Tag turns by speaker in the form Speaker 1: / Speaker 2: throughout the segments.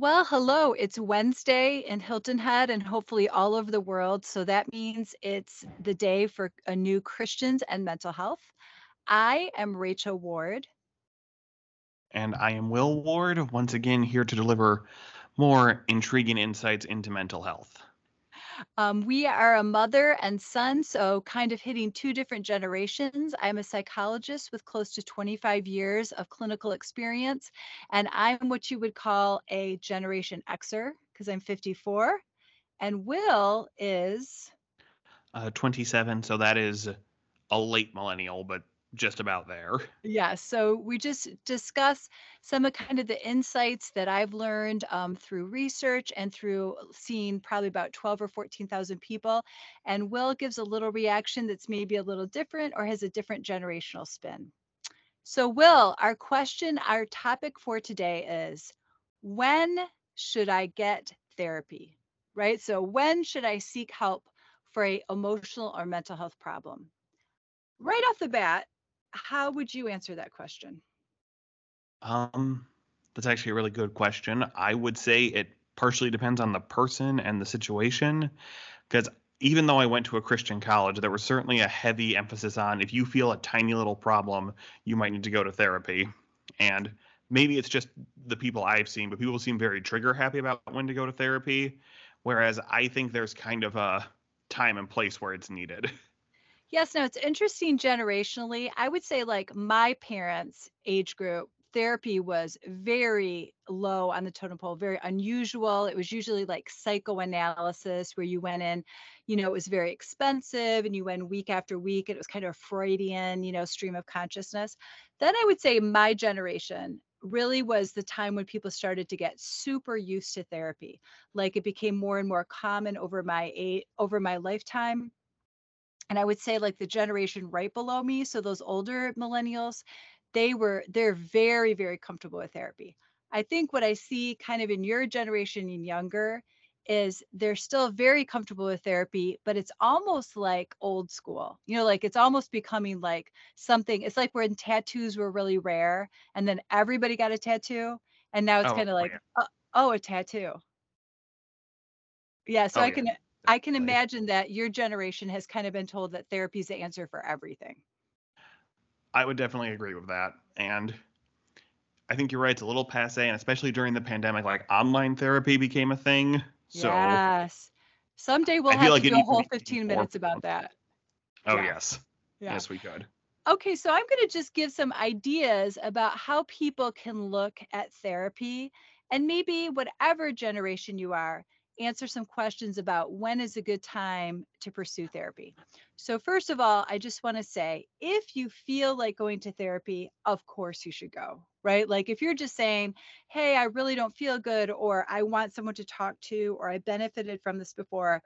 Speaker 1: Well, hello. It's Wednesday in Hilton Head and hopefully all over the world. So that means it's the day for a new Christians and mental health. I am Rachel Ward.
Speaker 2: And I am Will Ward, once again here to deliver more intriguing insights into mental health.
Speaker 1: Um, we are a mother and son, so kind of hitting two different generations. I'm a psychologist with close to 25 years of clinical experience, and I'm what you would call a Generation Xer because I'm 54. And Will is
Speaker 2: uh, 27, so that is a late millennial, but just about there.
Speaker 1: Yeah, so we just discuss some of kind of the insights that I've learned um, through research and through seeing probably about 12 or 14,000 people. And Will gives a little reaction that's maybe a little different or has a different generational spin. So, Will, our question, our topic for today is when should I get therapy? Right? So, when should I seek help for a emotional or mental health problem? Right off the bat, how would you answer that question?
Speaker 2: Um, that's actually a really good question. I would say it partially depends on the person and the situation. Because even though I went to a Christian college, there was certainly a heavy emphasis on if you feel a tiny little problem, you might need to go to therapy. And maybe it's just the people I've seen, but people seem very trigger happy about when to go to therapy. Whereas I think there's kind of a time and place where it's needed.
Speaker 1: Yes, no, it's interesting generationally. I would say like my parents' age group, therapy was very low on the totem pole, very unusual. It was usually like psychoanalysis where you went in, you know, it was very expensive and you went week after week. And it was kind of Freudian, you know, stream of consciousness. Then I would say my generation really was the time when people started to get super used to therapy. Like it became more and more common over my eight over my lifetime and i would say like the generation right below me so those older millennials they were they're very very comfortable with therapy i think what i see kind of in your generation and younger is they're still very comfortable with therapy but it's almost like old school you know like it's almost becoming like something it's like when tattoos were really rare and then everybody got a tattoo and now it's oh, kind of like yeah. oh, oh, a tattoo yeah so oh, i can yeah. I can imagine that your generation has kind of been told that therapy is the answer for everything.
Speaker 2: I would definitely agree with that. And I think you're right. It's a little passe, and especially during the pandemic, like online therapy became a thing. So
Speaker 1: yes, someday we'll have like to do a whole 15 minutes about that.
Speaker 2: Oh yeah. yes, yeah. yes we could.
Speaker 1: Okay, so I'm going to just give some ideas about how people can look at therapy, and maybe whatever generation you are, answer some questions about when is a good time to pursue therapy. So, first of all, I just want to say if you feel like going to therapy, of course you should go, right? Like if you're just saying, hey, I really don't feel good, or I want someone to talk to, or I benefited from this before,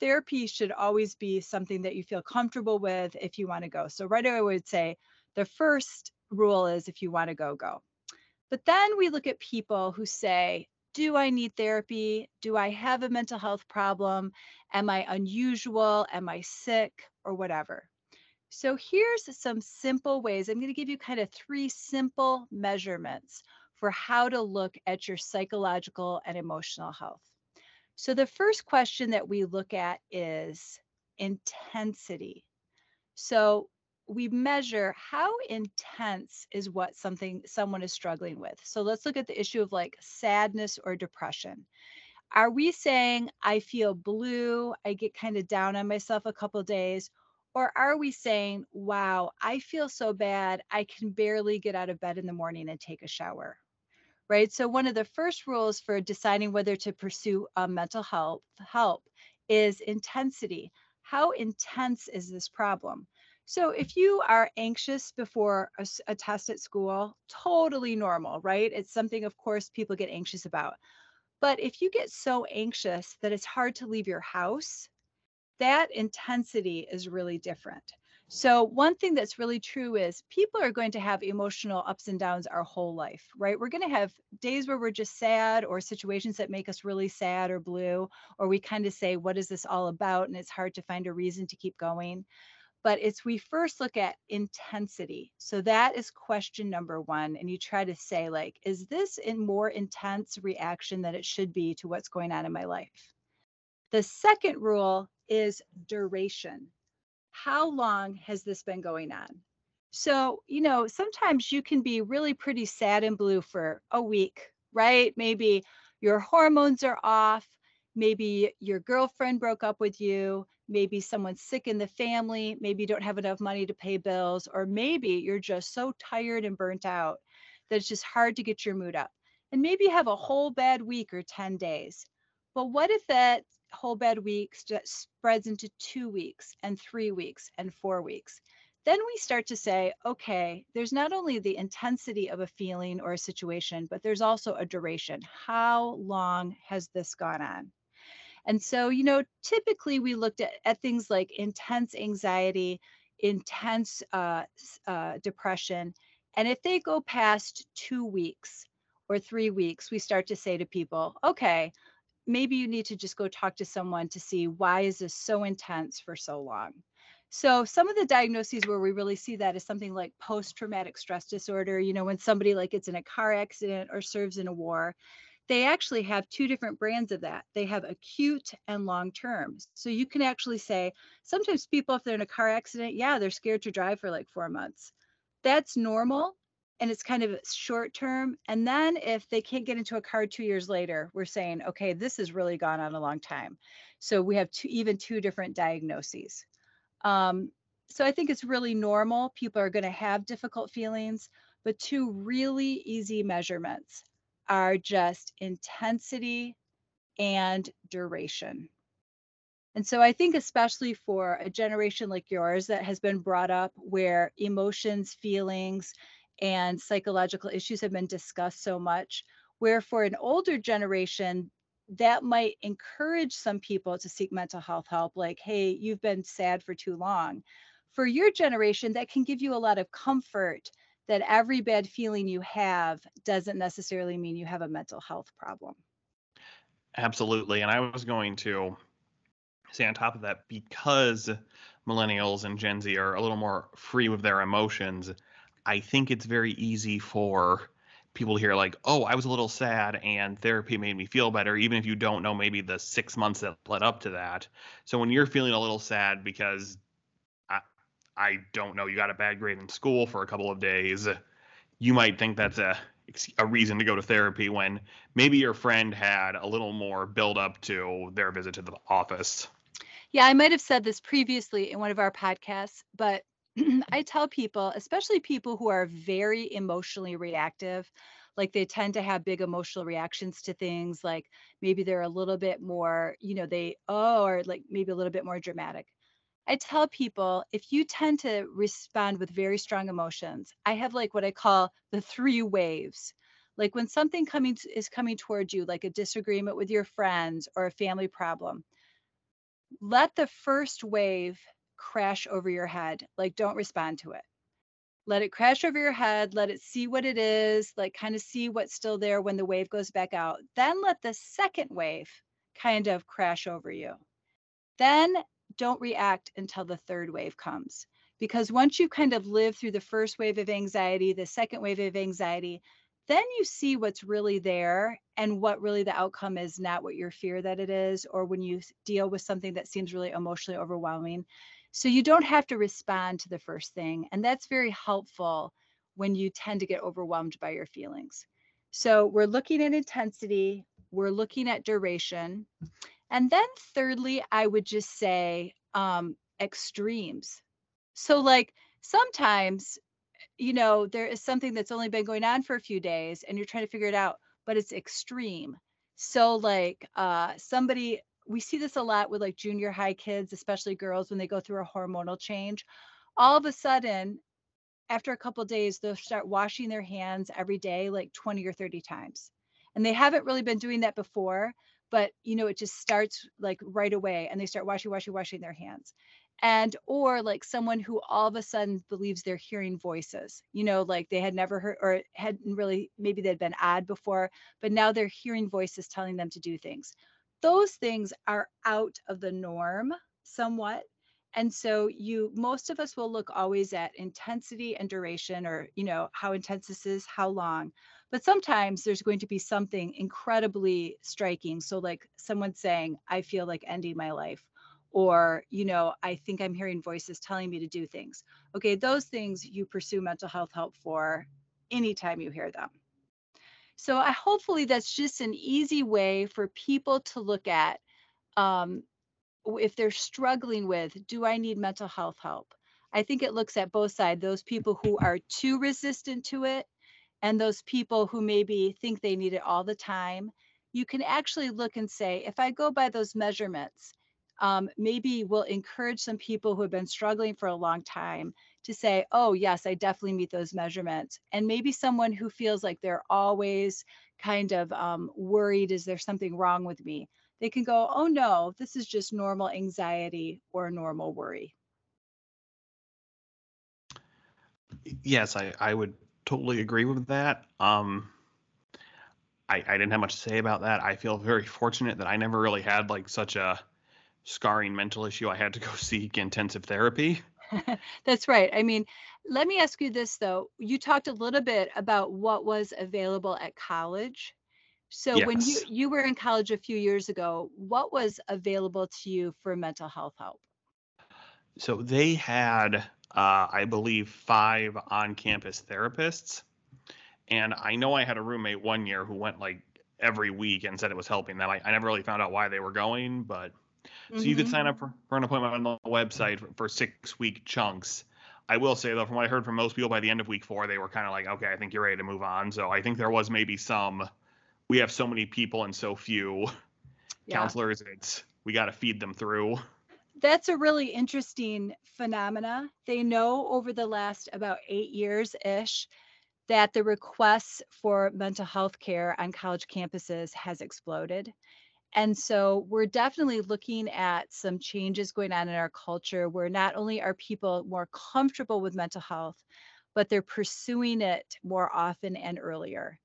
Speaker 1: therapy should always be something that you feel comfortable with if you want to go. So, right away, I would say the first rule is if you want to go, go. But then we look at people who say, do I need therapy? Do I have a mental health problem? Am I unusual? Am I sick? Or whatever. So here's some simple ways. I'm going to give you kind of three simple measurements for how to look at your psychological and emotional health. So the first question that we look at is intensity. So we measure how intense is what something someone is struggling with. So let's look at the issue of like sadness or depression. Are we saying I feel blue, I get kind of down on myself a couple days, or are we saying, wow, I feel so bad, I can barely get out of bed in the morning and take a shower? Right? So one of the first rules for deciding whether to pursue a mental health help is intensity. How intense is this problem? So if you are anxious before a, test at school, totally normal, right? It's something, of course, people get anxious about. But if you get so anxious that it's hard to leave your house, that intensity is really different. So, one thing that's really true is people are going to have emotional ups and downs our whole life, right? We're going to have days where we're just sad or situations that make us really sad or blue, or we kind of say, What is this all about? And it's hard to find a reason to keep going. But it's we first look at intensity. So that is question number one. And you try to say, like, is this a more intense reaction than it should be to what's going on in my life? The second rule is duration. How long has this been going on? So, you know, sometimes you can be really pretty sad and blue for a week, right? Maybe your hormones are off. Maybe your girlfriend broke up with you. Maybe someone's sick in the family. Maybe you don't have enough money to pay bills. Or maybe you're just so tired and burnt out that it's just hard to get your mood up. And maybe you have a whole bad week or 10 days. But what if that whole bad week spreads into two weeks and three weeks and four weeks? then we start to say, okay, there's not only the intensity of a feeling or a situation, but there's also a duration. How long has this gone on? And so, you know, typically we looked at, at things like intense anxiety, intense uh, uh, depression. And if they go past two weeks or three weeks, we start to say to people, okay, maybe you need to just go talk to someone to see why is this so intense for so long so some of the diagnoses where we really see that is something like post-traumatic stress disorder. You know, when somebody like gets in a car accident or serves in a war, they actually have two different brands of that. They have acute and long term. So you can actually say sometimes people, if they're in a car accident, yeah, they're scared to drive for like four months. That's normal and it's kind of short term. And then if they can't get into a car two years later, we're saying, okay, this has really gone on a long time. So we have two, even two different diagnoses. Um, so I think it's really normal. People are going to have difficult feelings, but two really easy measurements are just intensity and duration. And so I think, especially for a generation like yours that has been brought up where emotions, feelings, and psychological issues have been discussed so much, where for an older generation, that might encourage some people to seek mental health help like hey you've been sad for too long for your generation that can give you a lot of comfort that every bad feeling you have doesn't necessarily mean you have a mental health problem
Speaker 2: absolutely and i was going to say on top of that because millennials and gen z are a little more free with their emotions i think it's very easy for people to hear like, "Oh, I was a little sad and therapy made me feel better," even if you don't know maybe the 6 months that led up to that. So when you're feeling a little sad because I don't know, you got a bad grade in school for a couple of days, you might think that's a a reason to go to therapy when maybe your friend had a little more build up to their visit to the office.
Speaker 1: Yeah, I might have said this previously in one of our podcasts, but I tell people, especially people who are very emotionally reactive, like they tend to have big emotional reactions to things, like maybe they're a little bit more, you know, they, oh, or like maybe a little bit more dramatic. I tell people if you tend to respond with very strong emotions, I have like what I call the three waves. Like when something coming is coming towards you, like a disagreement with your friends or a family problem, let the first wave crash over your head. Like, don't respond to it. Let it crash over your head. Let it see what it is, like, kind of see what's still there when the wave goes back out. Then let the second wave kind of crash over you. Then don't react until the third wave comes. Because once you kind of live through the first wave of anxiety, the second wave of anxiety, then you see what's really there and what really the outcome is, not what your fear that it is, or when you deal with something that seems really emotionally overwhelming, so you don't have to respond to the first thing. And that's very helpful when you tend to get overwhelmed by your feelings. So we're looking at intensity, we're looking at duration. And then thirdly, I would just say um, extremes. So, like sometimes, you know, there is something that's only been going on for a few days and you're trying to figure it out, but it's extreme. So, like uh, somebody we see this a lot with like junior high kids, especially girls when they go through a hormonal change. All of a sudden, after a couple days, they'll start washing their hands every day, like 20 or 30 times. And they haven't really been doing that before, but you know, it just starts like right away and they start washing, washing, washing their hands. And or like someone who all of a sudden believes they're hearing voices, you know, like they had never heard or hadn't really, maybe they'd been odd before, but now they're hearing voices telling them to do things those things are out of the norm somewhat. and so you most of us will look always at intensity and duration or you know how intense this is how long but sometimes there's going to be something incredibly striking. So like someone saying i feel like ending my life or you know i think i'm hearing voices telling me to do things. Okay those things you pursue mental health help for anytime you hear them. So i hopefully that's just an easy way for people to look at um, if they're struggling with do i need mental health help? I think it looks at both sides those people who are too resistant to it and those people who maybe think they need it all the time you can actually look and say if i go by those measurements um, maybe will encourage some people who have been struggling for a long time to say, oh, yes, I definitely meet those measurements. And maybe someone who feels like they're always kind of um, worried, is there something wrong with me? They can go, oh, no, this is just normal anxiety or normal worry.
Speaker 2: Yes, I, I would totally agree with that. Um, I, I didn't have much to say about that. I feel very fortunate that I never really had like such a scarring mental issue, I had to go seek intensive therapy.
Speaker 1: That's right. I mean, let me ask you this though. You talked a little bit about what was available at college. So yes. when you you were in college a few years ago, what was available to you for mental health help?
Speaker 2: So they had, uh, I believe, five on-campus therapists, and I know I had a roommate one year who went like every week and said it was helping them. I, I never really found out why they were going, but so mm-hmm. you could sign up for, for an appointment on the website for, for six week chunks. I will say though, from what I heard from most people, by the end of week four, they were kind of like, okay, I think you're ready to move on. So I think there was maybe some. We have so many people and so few yeah. counselors. It's we got to feed them through.
Speaker 1: That's a really interesting phenomena. They know over the last about eight years ish that the requests for mental health care on college campuses has exploded. And so we're definitely looking at some changes going on in our culture where not only are people more comfortable with mental health, but they're pursuing it more often and earlier.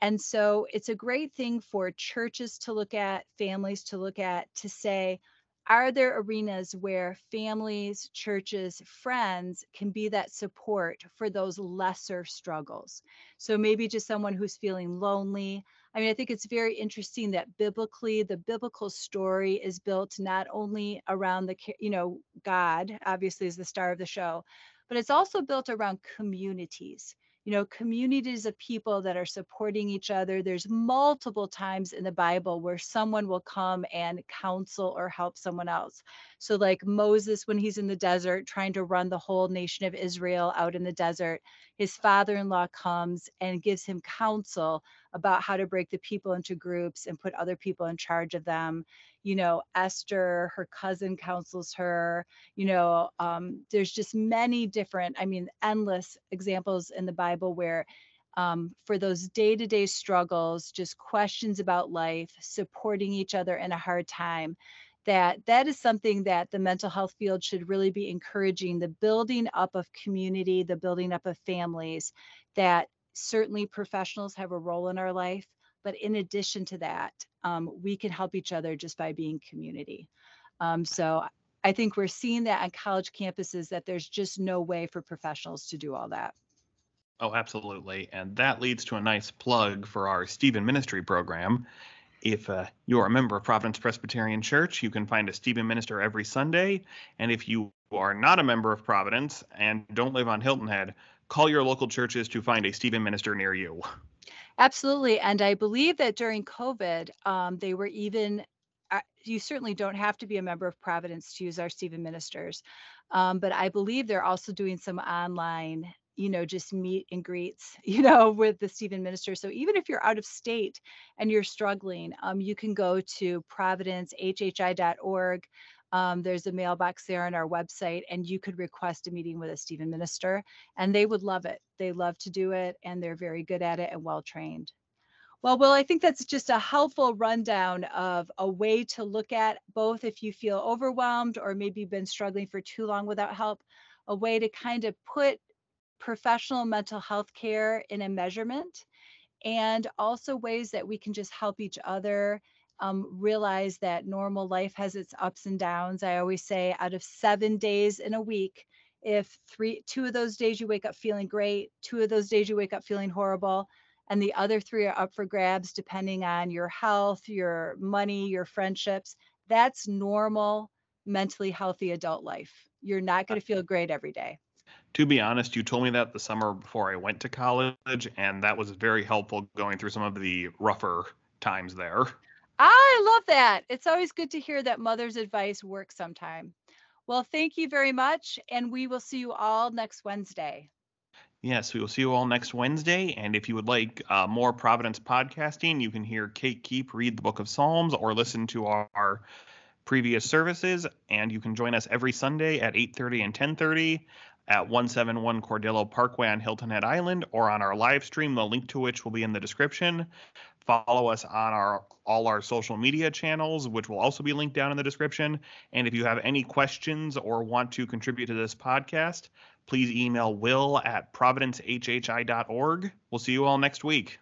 Speaker 1: And so it's a great thing for churches to look at, families to look at, to say, are there arenas where families, churches, friends can be that support for those lesser struggles? So maybe just someone who's feeling lonely, I mean, I think it's very interesting that biblically, the biblical story is built not only around the, you know, God, obviously, is the star of the show, but it's also built around communities you know communities of people that are supporting each other. There's multiple times in the bible where someone will come and counsel or help someone else. So like moses when he's in the desert trying to run the whole nation of israel out in the desert his father-in-law comes and gives him counsel about how to break the people into groups and put other people in charge of them. You know esther her cousin counsels her you know um, there's just many different i mean endless examples in the bible where um, for those day-to-day struggles just questions about life supporting each other in a hard time that that is something that the mental health field should really be encouraging the building up of community the building up of families that certainly professionals have a role in our life but in addition to that, um, we can help each other just by being community. Um, so I think we're seeing that on college campuses that there's just no way for professionals to do all that.
Speaker 2: Oh, absolutely. And that leads to a nice plug for our Stephen Ministry program. If uh, you're a member of Providence Presbyterian Church, you can find a Stephen minister every Sunday. And if you are not a member of Providence and don't live on Hilton Head, call your local churches to find a Stephen minister near you.
Speaker 1: Absolutely. And I believe that during COVID, um, they were even, uh, you certainly don't have to be a member of Providence to use our Stephen Ministers. Um, but I believe they're also doing some online, you know, just meet and greets, you know, with the Stephen Minister. So even if you're out of state and you're struggling, um, you can go to providencehhi.org. Um, there's a mailbox there on our website, and you could request a meeting with a Stephen minister, and they would love it. They love to do it, and they're very good at it and well trained. Well, Will, I think that's just a helpful rundown of a way to look at both if you feel overwhelmed or maybe been struggling for too long without help, a way to kind of put professional mental health care in a measurement, and also ways that we can just help each other um, realize that normal life has its ups and downs. I always say, out of seven days in a week, if three, two of those days you wake up feeling great, two of those days you wake up feeling horrible, and the other three are up for grabs depending on your health, your money, your friendships, that's normal, mentally healthy adult life. You're not going to feel great every day.
Speaker 2: To be honest, you told me that the summer before I went to college, and that was very helpful going through some of the rougher times there.
Speaker 1: I love that. It's always good to hear that mother's advice works sometime. Well, thank you very much, and we will see you all next Wednesday.
Speaker 2: Yes, we will see you all next Wednesday. And if you would like uh, more Providence podcasting, you can hear Kate Keep read the Book of Psalms or listen to our, our previous services. And you can join us every Sunday at 8:30 and 10:30 at 171 Cordillo Parkway on Hilton Head Island, or on our live stream, the link to which will be in the description. Follow us on our all our social media channels, which will also be linked down in the description. And if you have any questions or want to contribute to this podcast, please email will at providencehhi.org. We'll see you all next week.